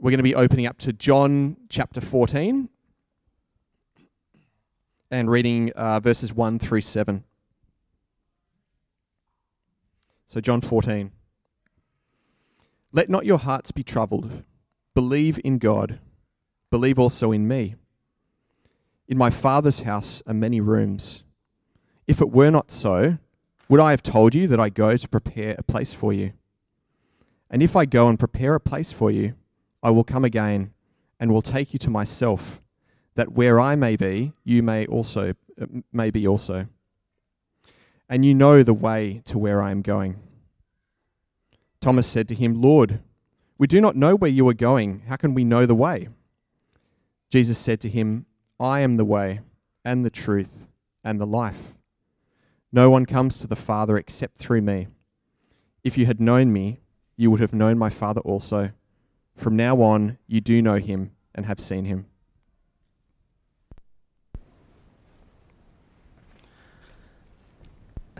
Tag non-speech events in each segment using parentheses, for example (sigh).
we're going to be opening up to John chapter 14 and reading uh, verses 1 through 7. So, John 14. Let not your hearts be troubled. Believe in God. Believe also in me. In my Father's house are many rooms. If it were not so, would I have told you that I go to prepare a place for you? And if I go and prepare a place for you, I will come again and will take you to myself, that where I may be, you may also may be also. And you know the way to where I am going. Thomas said to him, Lord, we do not know where you are going. How can we know the way? Jesus said to him, I am the way and the truth and the life. No one comes to the Father except through me. If you had known me, you would have known my Father also. From now on, you do know him and have seen him.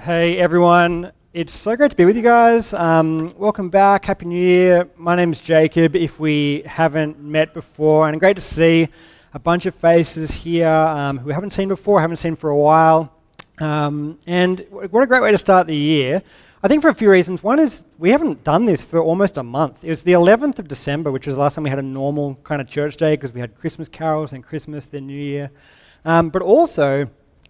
Hey everyone, it's so great to be with you guys. Um, welcome back, Happy New Year. My name is Jacob, if we haven't met before, and great to see a bunch of faces here um, who haven't seen before, haven't seen for a while. Um, and what a great way to start the year. I think for a few reasons. One is we haven't done this for almost a month. It was the 11th of December, which was the last time we had a normal kind of church day because we had Christmas carols, then Christmas, then New Year. Um, but also,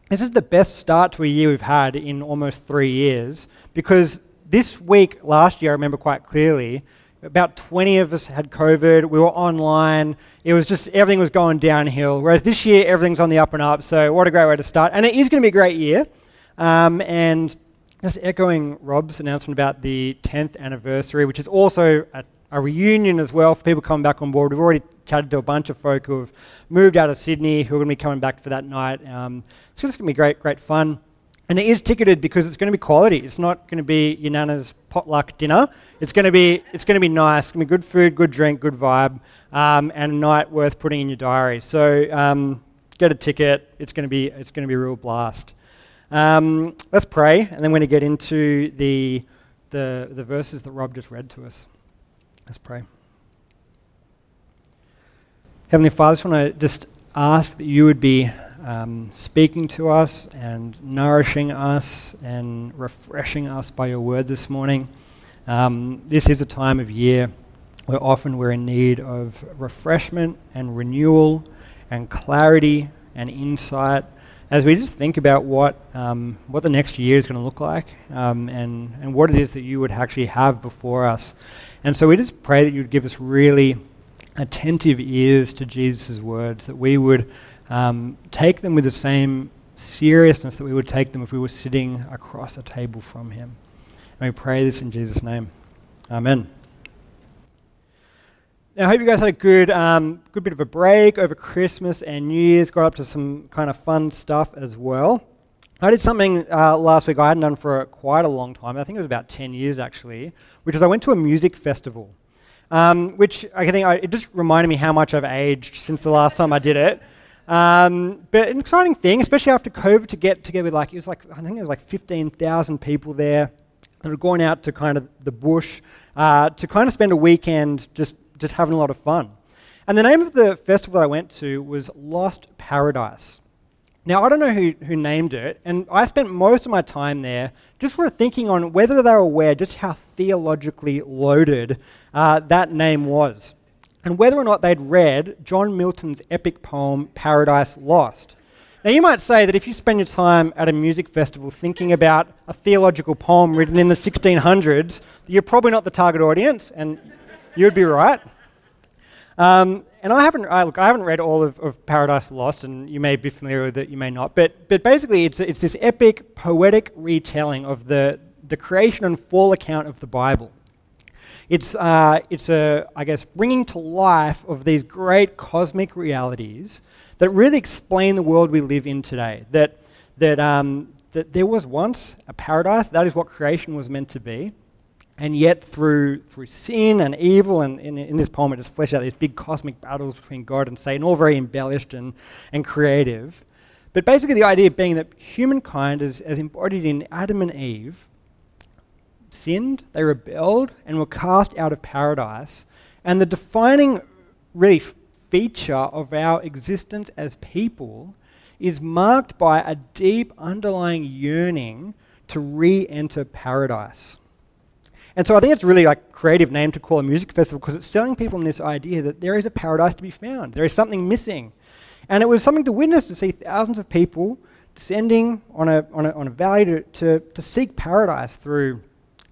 this is the best start to a year we've had in almost three years because this week last year, I remember quite clearly, about 20 of us had COVID. We were online. It was just everything was going downhill. Whereas this year, everything's on the up and up. So, what a great way to start. And it is going to be a great year. Um, and just echoing Rob's announcement about the 10th anniversary, which is also a, a, reunion as well for people coming back on board. We've already chatted to a bunch of folk who have moved out of Sydney who are going to be coming back for that night. Um, it's just going to be great, great fun. And it is ticketed because it's going to be quality. It's not going to be your nana's potluck dinner. It's going to be it's going to be nice. It's going to be good food, good drink, good vibe, um, and a night worth putting in your diary. So um, get a ticket. It's going to be it's going to be a real blast. Um, let's pray, and then we're going to get into the, the, the verses that Rob just read to us. Let's pray. Heavenly Father, I just want to just ask that you would be um, speaking to us and nourishing us and refreshing us by your word this morning. Um, this is a time of year where often we're in need of refreshment and renewal and clarity and insight as we just think about what, um, what the next year is going to look like um, and, and what it is that you would actually have before us. And so we just pray that you'd give us really attentive ears to Jesus' words, that we would um, take them with the same seriousness that we would take them if we were sitting across a table from him. And we pray this in Jesus' name. Amen. Now, I hope you guys had a good, um, good bit of a break over Christmas and New Year's. Got up to some kind of fun stuff as well. I did something uh, last week I hadn't done for quite a long time. I think it was about 10 years actually, which is I went to a music festival, um, which I think I, it just reminded me how much I've aged since the last time I did it. Um, but an exciting thing, especially after COVID, to get together like it was like I think it was like 15,000 people there that had gone out to kind of the bush uh, to kind of spend a weekend just just having a lot of fun. And the name of the festival that I went to was Lost Paradise. Now, I don't know who, who named it, and I spent most of my time there just sort of thinking on whether they were aware just how theologically loaded uh, that name was, and whether or not they'd read John Milton's epic poem, Paradise Lost. Now, you might say that if you spend your time at a music festival thinking about a theological poem written in the 1600s, you're probably not the target audience, and You'd be right. Um, and I haven't, I, look, I haven't read all of, of, Paradise Lost, and you may be familiar with it, you may not. But, but basically, it's, it's this epic, poetic retelling of the, the creation and fall account of the Bible. It's, uh, it's a, I guess, bringing to life of these great cosmic realities that really explain the world we live in today. That, that, um, that there was once a paradise, that is what creation was meant to be. And yet, through, through sin and evil, and in, this poem, it just fleshes out these big cosmic battles between God and Satan, all very embellished and, and creative. But basically, the idea being that humankind, is, as embodied in Adam and Eve, sinned, they rebelled, and were cast out of paradise. And the defining really feature of our existence as people is marked by a deep underlying yearning to re-enter paradise. And so I think it's really like creative name to call a music festival because it's selling people in this idea that there is a paradise to be found. There is something missing. And it was something to witness to see thousands of people descending on a, on a, on a valley to, to, to seek paradise through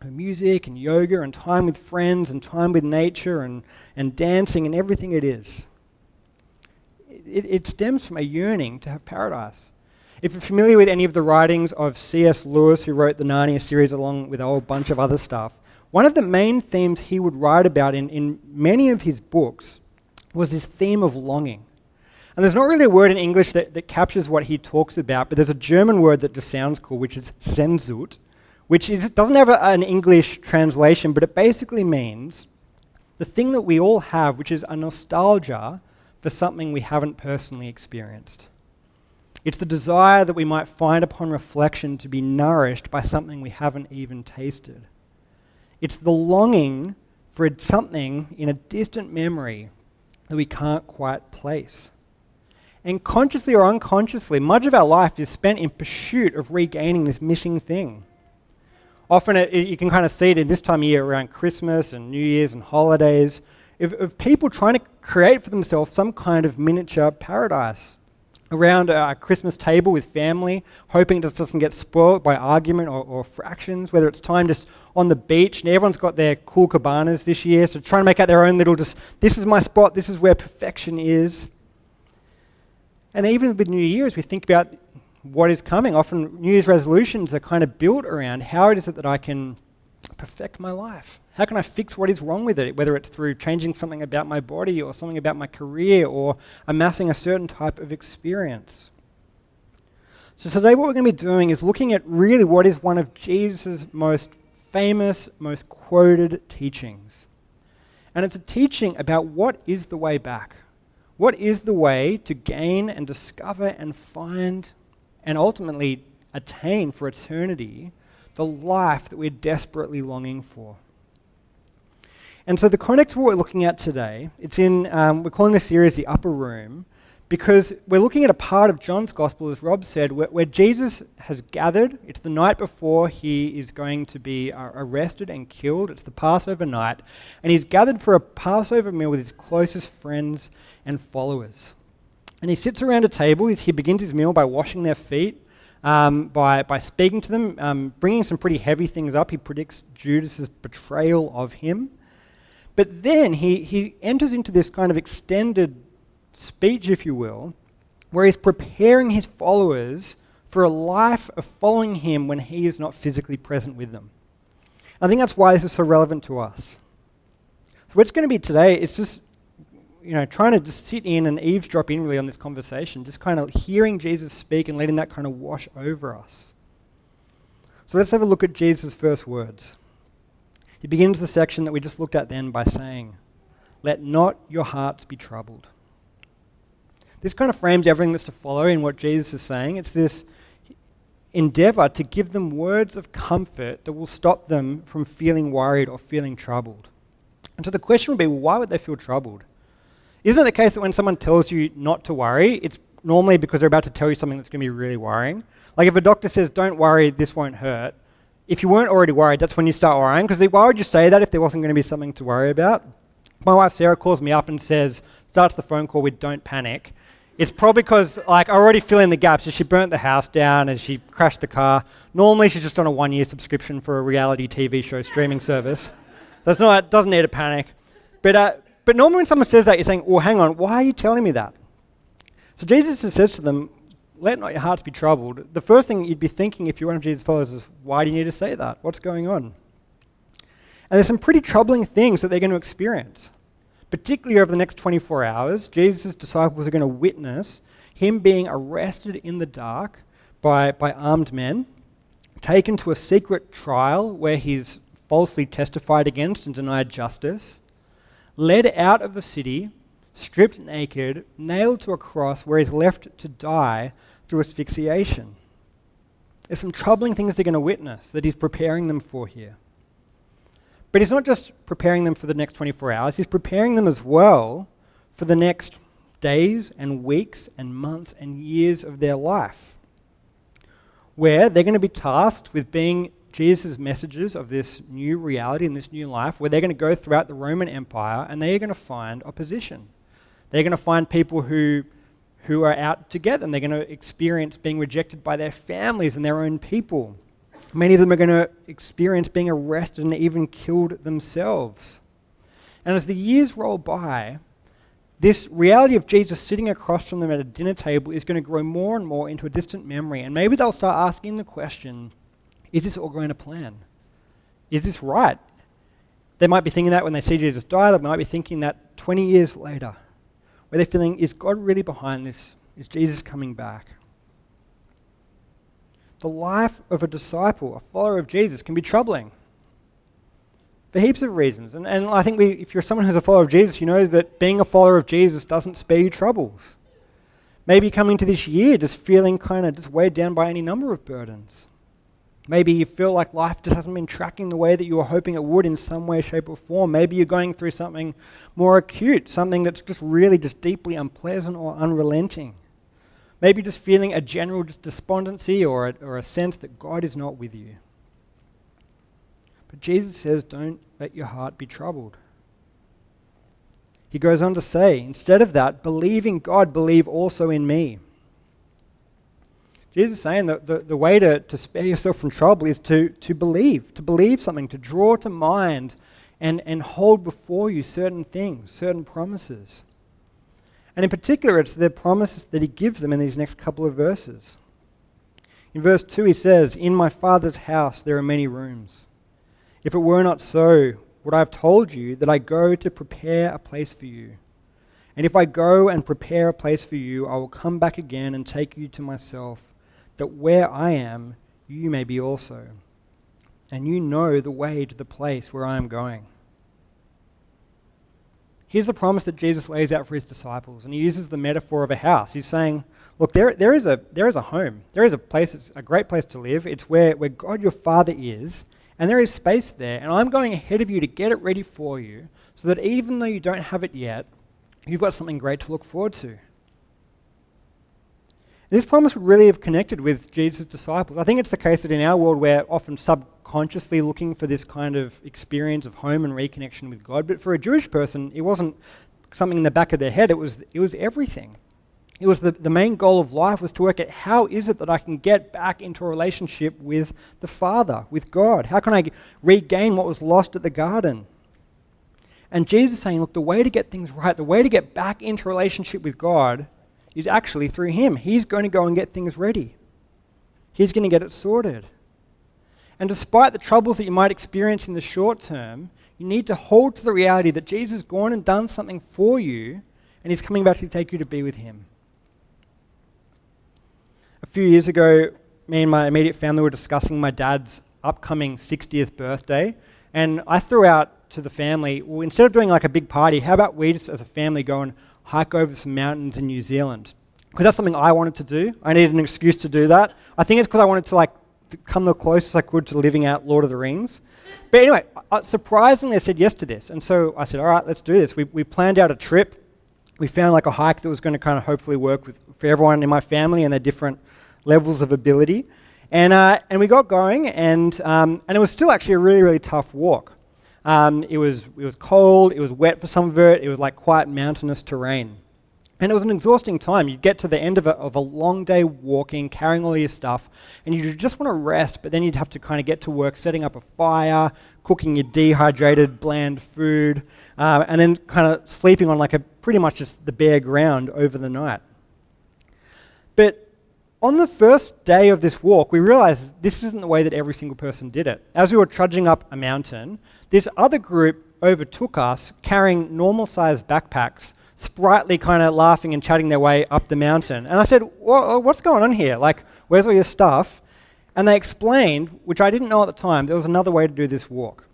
music and yoga and time with friends and time with nature and, and dancing and everything it is. It, it stems from a yearning to have paradise. If you're familiar with any of the writings of C.S. Lewis, who wrote the Narnia series along with a whole bunch of other stuff, one of the main themes he would write about in, in many of his books was this theme of longing. And there's not really a word in English that, that captures what he talks about, but there's a German word that just sounds cool, which is Sehnsucht, which is, doesn't have an English translation, but it basically means the thing that we all have, which is a nostalgia for something we haven't personally experienced. It's the desire that we might find upon reflection to be nourished by something we haven't even tasted. It's the longing for something in a distant memory that we can't quite place. And consciously or unconsciously, much of our life is spent in pursuit of regaining this missing thing. Often it, it, you can kind of see it in this time of year around Christmas and New Year's and holidays of, of people trying to create for themselves some kind of miniature paradise around a Christmas table with family, hoping it just doesn't get spoiled by argument or, or, fractions, whether it's time just on the beach, and everyone's got their cool cabanas this year, so trying to make out their own little, just, this is my spot, this is where perfection is. And even with New Year, as we think about what is coming, often New Year's resolutions are kind of built around how it is it that I can perfect my life? How can I fix what is wrong with it, whether it's through changing something about my body or something about my career or amassing a certain type of experience? So, today, what we're going to be doing is looking at really what is one of Jesus' most famous, most quoted teachings. And it's a teaching about what is the way back. What is the way to gain and discover and find and ultimately attain for eternity the life that we're desperately longing for. And so the context of what we're looking at today, it's in, um, we're calling this series The Upper Room, because we're looking at a part of John's Gospel, as Rob said, where, where Jesus has gathered. It's the night before he is going to be uh, arrested and killed. It's the Passover night. And he's gathered for a Passover meal with his closest friends and followers. And he sits around a table. He begins his meal by washing their feet um, by, by speaking to them, um, bringing some pretty heavy things up. He predicts Judas's betrayal of him. But then he, he enters into this kind of extended speech, if you will, where he's preparing his followers for a life of following him when he is not physically present with them. I think that's why this is so relevant to us. So, what it's going to be today, it's just you know, trying to just sit in and eavesdrop in really on this conversation, just kind of hearing Jesus speak and letting that kind of wash over us. So let's have a look at Jesus' first words. He begins the section that we just looked at then by saying, Let not your hearts be troubled. This kind of frames everything that's to follow in what Jesus is saying. It's this endeavor to give them words of comfort that will stop them from feeling worried or feeling troubled. And so the question would be well, why would they feel troubled? Isn't it the case that when someone tells you not to worry, it's normally because they're about to tell you something that's going to be really worrying? Like if a doctor says, don't worry, this won't hurt, if you weren't already worried, that's when you start worrying. Because why would you say that if there wasn't going to be something to worry about? My wife Sarah calls me up and says, starts the phone call with don't panic. It's probably because like I already fill in the gaps. So she burnt the house down and she crashed the car. Normally she's just on a one-year subscription for a reality TV show streaming service. That's not doesn't need a panic. But uh, but normally when someone says that, you're saying, well, hang on, why are you telling me that? So Jesus says to them, let not your hearts be troubled. The first thing you'd be thinking if you're one of Jesus' followers is, why do you need to say that? What's going on? And there's some pretty troubling things that they're going to experience. Particularly over the next 24 hours, Jesus' disciples are going to witness him being arrested in the dark by, by armed men, taken to a secret trial where he's falsely testified against and denied justice, led out of the city, stripped naked, nailed to a cross where he's left to die through asphyxiation. There's some troubling things they're going to witness that he's preparing them for here. But he's not just preparing them for the next 24 hours, he's preparing them as well for the next days and weeks and months and years of their life, where they're going to be tasked with being Jesus' messages of this new reality and this new life, where they're going to go throughout the Roman Empire and they are going to find opposition. They're going to find people who, who are out to get them. They're going to experience being rejected by their families and their own people. Many of them are going to experience being arrested and even killed themselves. And as the years roll by, this reality of Jesus sitting across from them at a dinner table is going to grow more and more into a distant memory. And maybe they'll start asking the question is this all going to plan? Is this right? They might be thinking that when they see Jesus die, they might be thinking that 20 years later, where they're feeling, is God really behind this? Is Jesus coming back? The life of a disciple, a follower of Jesus, can be troubling for heaps of reasons. And, and I think we, if you're someone who's a follower of Jesus, you know that being a follower of Jesus doesn't spare you troubles. Maybe coming to this year just feeling kind of just weighed down by any number of burdens. Maybe you feel like life just hasn't been tracking the way that you were hoping it would in some way, shape, or form. Maybe you're going through something more acute, something that's just really just deeply unpleasant or unrelenting. Maybe just feeling a general despondency or a, or a sense that God is not with you. But Jesus says, don't let your heart be troubled. He goes on to say, instead of that, believe in God, believe also in me. Jesus is saying that the, the way to, to spare yourself from trouble is to, to believe, to believe something, to draw to mind and, and hold before you certain things, certain promises. And in particular, it's the promises that he gives them in these next couple of verses. In verse 2, he says, In my Father's house there are many rooms. If it were not so, would I have told you that I go to prepare a place for you? And if I go and prepare a place for you, I will come back again and take you to myself, that where I am, you may be also. And you know the way to the place where I am going. Here's the promise that Jesus lays out for his disciples, and he uses the metaphor of a house. He's saying, Look, there, there, is, a, there is a home. There is a place, it's a great place to live. It's where, where God your Father is, and there is space there, and I'm going ahead of you to get it ready for you so that even though you don't have it yet, you've got something great to look forward to. This promise really have connected with Jesus' disciples. I think it's the case that in our world we're often subconsciously looking for this kind of experience of home and reconnection with God, but for a Jewish person, it wasn't something in the back of their head, it was, it was everything. It was the, the main goal of life was to work out how is it that I can get back into a relationship with the Father, with God? How can I regain what was lost at the garden? And Jesus saying, look, the way to get things right, the way to get back into relationship with God is actually through Him. He's going to go and get things ready. He's going to get it sorted. And despite the troubles that you might experience in the short term, you need to hold to the reality that Jesus has gone and done something for you, and He's coming back to take you to be with Him. A few years ago, me and my immediate family were discussing my dad's upcoming 60th birthday, and I threw out to the family, well, instead of doing like a big party, how about we just as a family go and hike over some mountains in New Zealand? Because that's something I wanted to do. I needed an excuse to do that. I think it's because I wanted to like come the closest I could to living out Lord of the Rings. But anyway, surprisingly, I said yes to this. And so I said, all right, let's do this. We, we planned out a trip we found like a hike that was going to kind of hopefully work with, for everyone in my family and their different levels of ability. And, uh, and we got going, and, um, and it was still actually a really, really tough walk. Um, it, was, it was cold, it was wet for some of it, it was like quite mountainous terrain. And it was an exhausting time. You'd get to the end of a, of a long day walking, carrying all your stuff, and you'd just want to rest, but then you'd have to kind of get to work setting up a fire, cooking your dehydrated, bland food, uh, and then kind of sleeping on like a pretty much just the bare ground over the night. But on the first day of this walk, we realized this isn't the way that every single person did it. As we were trudging up a mountain, this other group overtook us carrying normal sized backpacks, sprightly kind of laughing and chatting their way up the mountain. And I said, uh, What's going on here? Like, where's all your stuff? And they explained, which I didn't know at the time, there was another way to do this walk.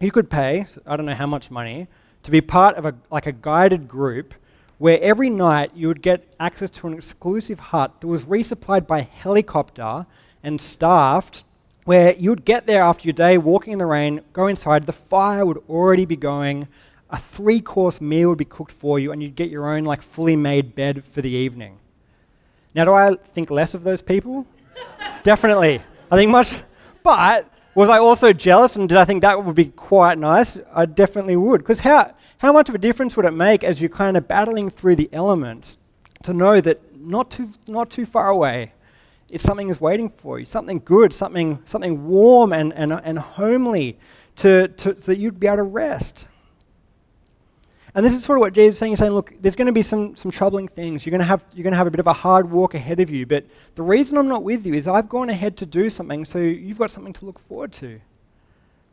You could pay, I don't know how much money, to be part of a, like a guided group where every night you would get access to an exclusive hut that was resupplied by helicopter and staffed, where you would get there after your day walking in the rain, go inside, the fire would already be going, a three course meal would be cooked for you and you'd get your own like fully made bed for the evening. Now, do I think less of those people? (laughs) Definitely. I think much. But was I also jealous and did I think that would be quite nice? I definitely would. Because how, how much of a difference would it make as you're kind of battling through the elements to know that not too, not too far away, it's something is waiting for you, something good, something, something warm and, and, and homely to, to, so that you'd be able to rest. And this is sort of what Jesus is saying. He's saying, look, there's going to be some, some troubling things. You're going, to have, you're going to have a bit of a hard walk ahead of you. But the reason I'm not with you is I've gone ahead to do something, so you've got something to look forward to.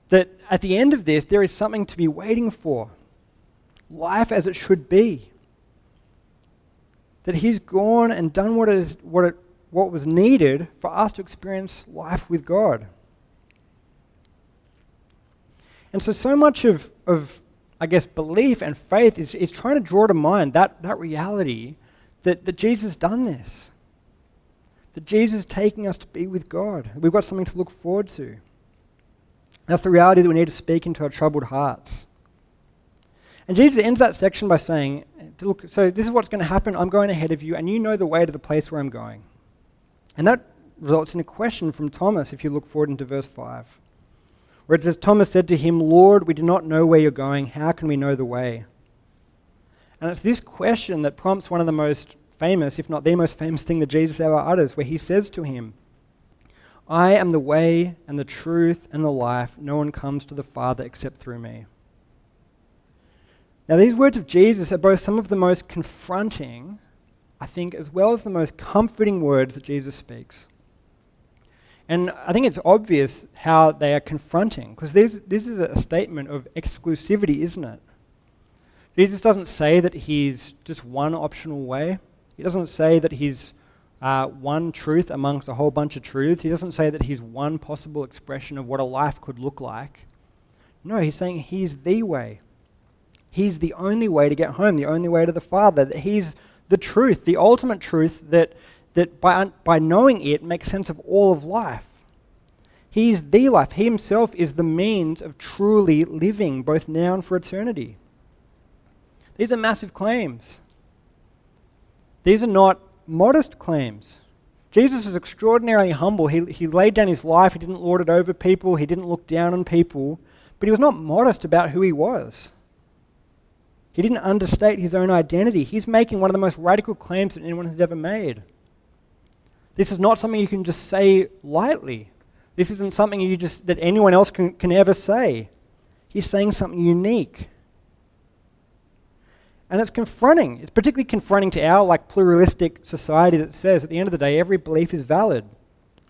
That at the end of this, there is something to be waiting for. Life as it should be. That He's gone and done what, is, what, it, what was needed for us to experience life with God. And so, so much of, of I guess, belief and faith is, is trying to draw to mind that, that reality that, that Jesus done this. That Jesus is taking us to be with God. We've got something to look forward to. That's the reality that we need to speak into our troubled hearts. And Jesus ends that section by saying, Look, so this is what's going to happen. I'm going ahead of you, and you know the way to the place where I'm going. And that results in a question from Thomas if you look forward into verse 5 where it says, Thomas said to him, Lord, we do not know where you're going. How can we know the way? And it's this question that prompts one of the most famous, if not the most famous thing that Jesus ever utters, where he says to him, I am the way and the truth and the life. No one comes to the Father except through me. Now, these words of Jesus are both some of the most confronting, I think, as well as the most comforting words that Jesus speaks. And I think it's obvious how they are confronting, because this, this is a statement of exclusivity, isn't it? Jesus doesn't say that he's just one optional way. He doesn't say that he's uh, one truth amongst a whole bunch of truths. He doesn't say that he's one possible expression of what a life could look like. No, he's saying he's the way. He's the only way to get home, the only way to the Father. That he's the truth, the ultimate truth that that by, by knowing it makes sense of all of life. He is the life. He himself is the means of truly living, both now and for eternity. These are massive claims. These are not modest claims. Jesus is extraordinarily humble. He, he laid down his life, he didn't lord it over people, he didn't look down on people, but he was not modest about who he was. He didn't understate his own identity. He's making one of the most radical claims that anyone has ever made. This is not something you can just say lightly. This isn't something you just that anyone else can, can ever say. He's saying something unique. And it's confronting. It's particularly confronting to our like pluralistic society that says at the end of the day every belief is valid.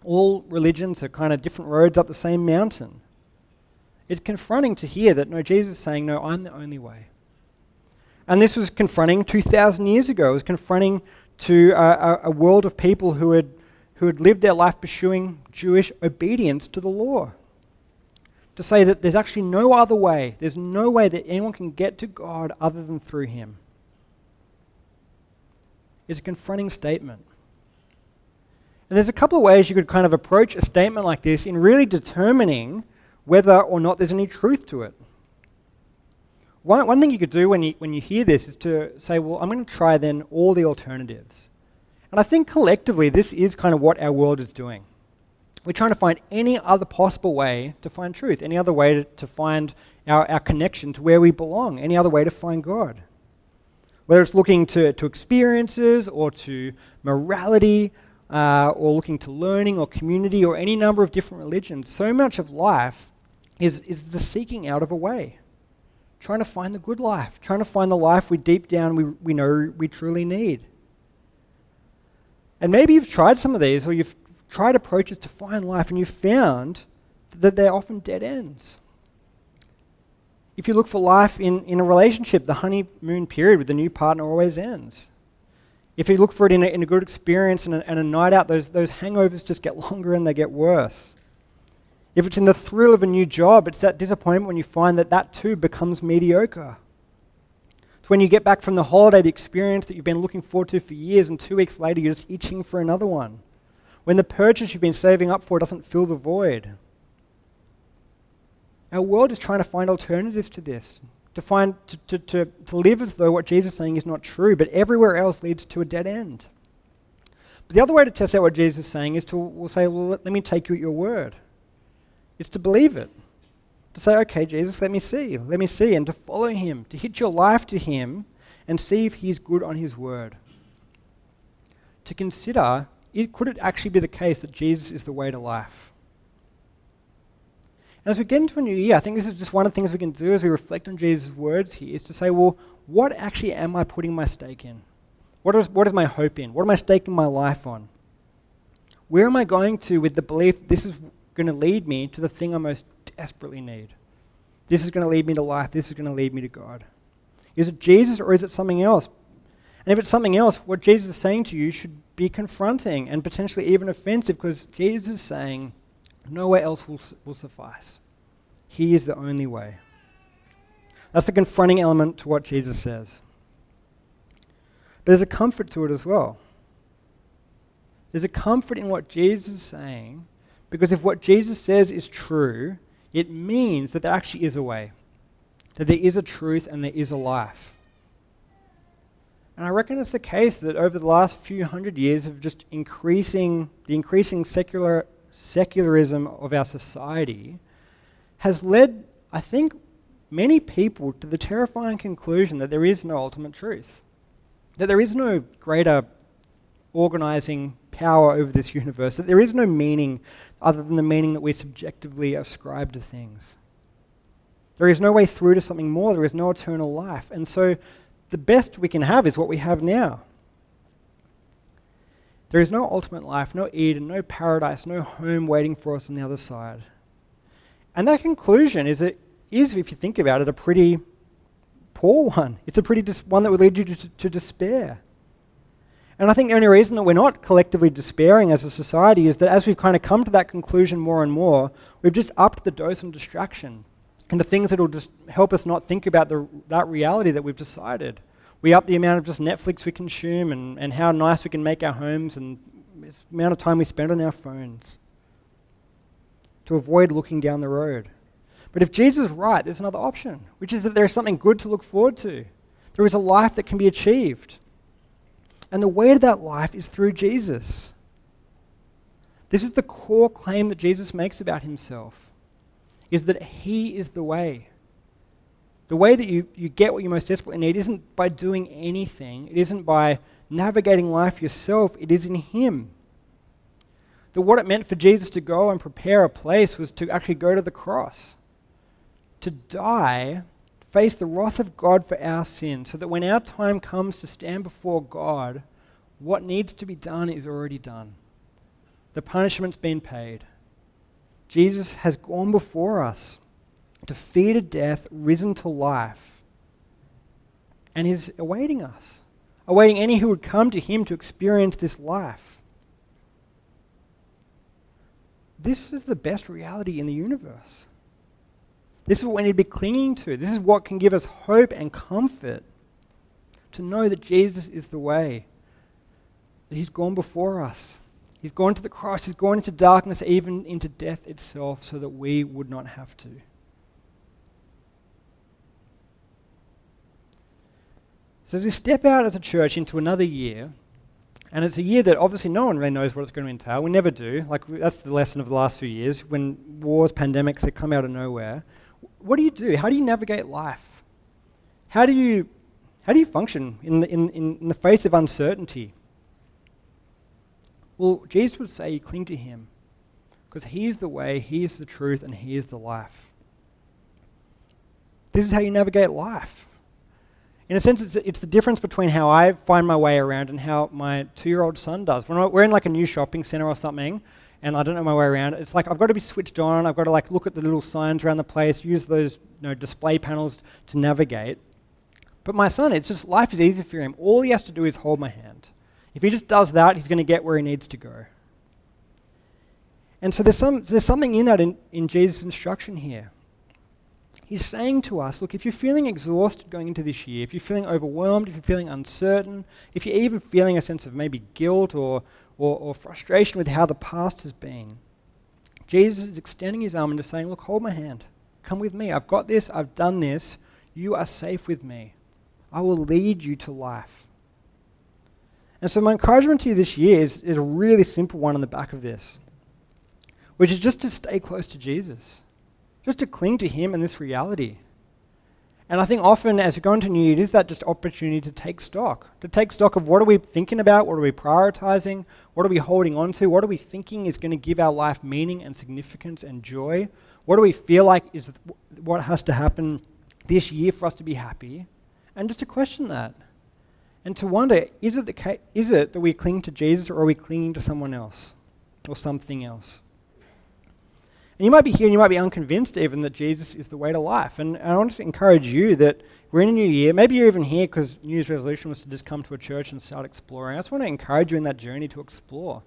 All religions are kind of different roads up the same mountain. It's confronting to hear that no, Jesus is saying, No, I'm the only way. And this was confronting 2,000 years ago. It was confronting to a, a, world of people who had, who had lived their life pursuing Jewish obedience to the law. To say that there's actually no other way, there's no way that anyone can get to God other than through Him. is a confronting statement. And there's a couple of ways you could kind of approach a statement like this in really determining whether or not there's any truth to it. One, one thing you could do when you, when you hear this is to say, well, I'm going to try then all the alternatives. And I think collectively, this is kind of what our world is doing. We're trying to find any other possible way to find truth, any other way to, find our, our connection to where we belong, any other way to find God. Whether it's looking to, to experiences or to morality, uh, or looking to learning or community or any number of different religions, so much of life is, is the seeking out of a way trying to find the good life, trying to find the life we deep down we, we know we truly need. And maybe you've tried some of these, or you've tried approaches to find life, and you've found that they're often dead ends. If you look for life in, in a relationship, the honeymoon period with the new partner always ends. If you look for it in a, in a good experience and a, and a night out, those, those hangovers just get longer and they get worse. If it's in the thrill of a new job, it's that disappointment when you find that that too becomes mediocre. When you get back from the holiday, the experience that you've been looking forward to for years, and two weeks later you're just itching for another one. When the purchase you've been saving up for doesn't fill the void. Our world is trying to find alternatives to this, to find to, to, to, to live as though what Jesus is saying is not true, but everywhere else leads to a dead end. But the other way to test out what Jesus is saying is to we'll say, well, let me take you at your word. It's to believe it. To say, okay, Jesus, let me see, let me see, and to follow him, to hitch your life to him and see if he's good on his word. To consider, it, could it actually be the case that Jesus is the way to life? And as we get into a new year, I think this is just one of the things we can do as we reflect on Jesus' words here is to say, well, what actually am I putting my stake in? What is, what is my hope in? What am I staking my life on? Where am I going to with the belief this is going to lead me to the thing I most desperately need? This is going to lead me to life. This is going to lead me to God. Is it Jesus or is it something else? And if it's something else, what Jesus is saying to you should be confronting and potentially even offensive because Jesus is saying, Nowhere else will, will suffice. He is the only way. That's the confronting element to what Jesus says. There's a comfort to it as well. There's a comfort in what Jesus is saying because if what Jesus says is true, it means that there actually is a way, that there is a truth and there is a life. And I reckon it's the case that over the last few hundred years of just increasing, the increasing secular secularism of our society has led, I think, many people to the terrifying conclusion that there is no ultimate truth, that there is no greater organizing power over this universe, that there is no meaning other than the meaning that we subjectively ascribe to things. There is no way through to something more, there is no eternal life. And so the best we can have is what we have now. There is no ultimate life, no Eden, no paradise, no home waiting for us on the other side. And that conclusion is, it is if you think about it, a pretty poor one. It's a pretty dis- one that would lead you to, to despair. And I think the only reason that we're not collectively despairing as a society is that as we've kind of come to that conclusion more and more, we've just upped the dose of distraction and the things that will just help us not think about the, that reality that we've decided we up the amount of just Netflix we consume and, and how nice we can make our homes and the amount of time we spend on our phones to avoid looking down the road. But if Jesus is right, there's another option, which is that there is something good to look forward to. There is a life that can be achieved. And the way to that life is through Jesus. This is the core claim that Jesus makes about himself is that he is the way. The way that you, you get what you most desperately need isn't by doing anything, it isn't by navigating life yourself, it is in Him. That what it meant for Jesus to go and prepare a place was to actually go to the cross, to die, face the wrath of God for our sin, so that when our time comes to stand before God, what needs to be done is already done. The punishment's been paid. Jesus has gone before us defeated death, risen to life, and is awaiting us, awaiting any who would come to him to experience this life. This is the best reality in the universe. This is what we need to be clinging to. This is what can give us hope and comfort to know that Jesus is the way, that He's gone before us. He's gone to the cross, He's gone into darkness, even into death itself, so that we would not have to. So as we step out as a church into another year, and it's a year that obviously no one really knows what it's going to entail. We never do. Like that's the lesson of the last few years. When wars, pandemics, they come out of nowhere. What do you do? How do you navigate life? How do you how do you function in the, in, in the face of uncertainty? Well, Jesus would say you cling to him because he is the way, he is the truth, and he is the life. This is how you navigate life in a sense, it's, it's the difference between how I find my way around and how my two year old son does. When we're in like a new shopping center or something, and I don't know my way around, it's like I've got to be switched on. I've got to like look at the little signs around the place, use those you know, display panels to navigate. But my son, it's just life is easy for him. All he has to do is hold my hand. If he just does that, he's going to get where he needs to go. And so there's, some, there's something in that in, in Jesus' instruction here. He's saying to us look, if you're feeling exhausted going into this year, if you're feeling overwhelmed, if you're feeling uncertain, if you're even feeling a sense of maybe guilt or, or, or frustration with how the past has been, Jesus is extending his arm and just saying, Look, hold my hand. Come with me. I've got this. I've done this. You are safe with me. I will lead you to life. And so, my encouragement to you this year is, is a really simple one on the back of this, which is just to stay close to Jesus, just to cling to Him and this reality. And I think often as we go into New Year, it is that just opportunity to take stock, to take stock of what are we thinking about, what are we prioritizing, what are we holding on to, what are we thinking is going to give our life meaning and significance and joy, what do we feel like is what has to happen this year for us to be happy, and just to question that. And to wonder, is it, the ca- is it that we cling to Jesus or are we clinging to someone else or something else? And you might be here and you might be unconvinced even that Jesus is the way to life. And, and I want to encourage you that we're in a new year. Maybe you're even here because New Year's resolution was to just come to a church and start exploring. I just want to encourage you in that journey to explore.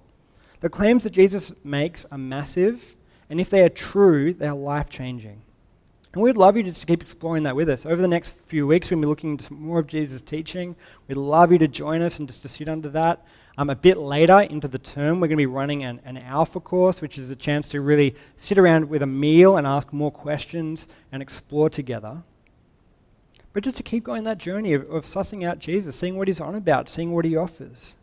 The claims that Jesus makes are massive, and if they are true, they are life changing. And we'd love you just to keep exploring that with us. Over the next few weeks, we'll be looking into more of Jesus' teaching. We'd love you to join us and just to sit under that. Um, a bit later into the term, we're going to be running an, an Alpha course, which is a chance to really sit around with a meal and ask more questions and explore together. But just to keep going that journey of, of sussing out Jesus, seeing what he's on about, seeing what he offers.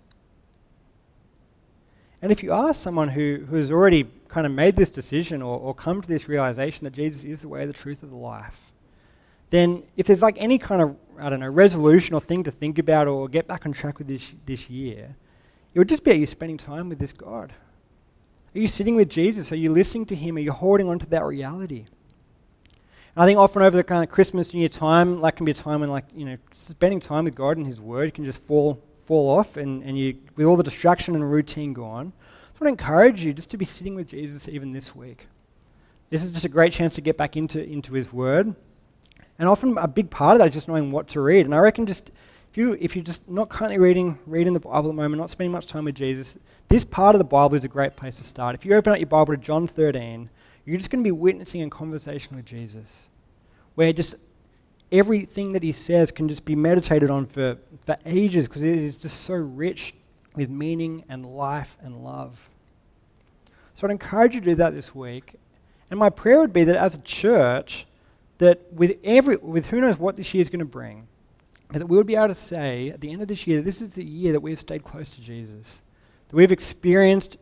And if you are someone who, who has already kind of made this decision or, or come to this realization that Jesus is the way, the truth, of the life, then if there's like any kind of, I don't know, resolution or thing to think about or get back on track with this, this year, it would just be are you spending time with this God? Are you sitting with Jesus? Are you listening to Him? Are you holding on to that reality? And I think often over the kind of Christmas New Year time, that can be a time when, like, you know, spending time with God and His Word can just fall fall off, and, and you with all the distraction and routine gone. I want to encourage you just to be sitting with Jesus even this week. This is just a great chance to get back into into His Word, and often a big part of that is just knowing what to read. And I reckon just if you if you're just not currently reading reading the Bible at the moment, not spending much time with Jesus, this part of the Bible is a great place to start. If you open up your Bible to John 13, you're just going to be witnessing a conversation with Jesus, where just everything that he says can just be meditated on for, for ages because it is just so rich with meaning and life and love. So I'd encourage you to do that this week. And my prayer would be that as a church, that with every with who knows what this year is going to bring, that we would be able to say at the end of this year, this is the year that we've stayed close to Jesus. That we've experienced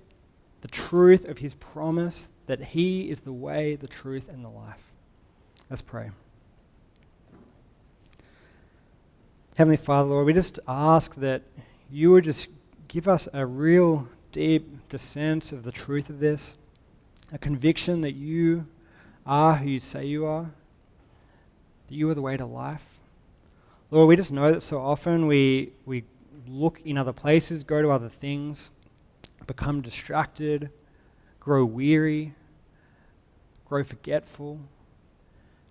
the truth of his promise that he is the way, the truth, and the life. Let's pray. Heavenly Father, Lord, we just ask that you would just give us a real deep sense of the truth of this, a conviction that you are who you say you are, that you are the way to life. Lord, we just know that so often we, we look in other places, go to other things, become distracted, grow weary, grow forgetful.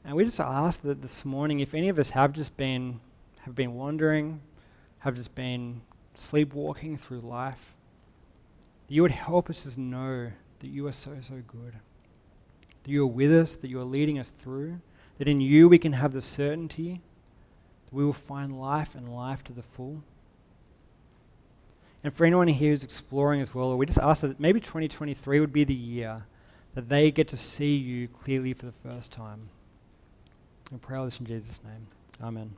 And we just ask that this morning, if any of us have just been have been wandering, have just been sleepwalking through life, that you would help us just know that you are so, so good. That you are with us, that you are leading us through, that in you we can have the certainty that we will find life and life to the full. And for anyone here who's exploring as well, we just ask that maybe 2023 would be the year that they get to see you clearly for the first time. I pray all this in Jesus' name. Amen.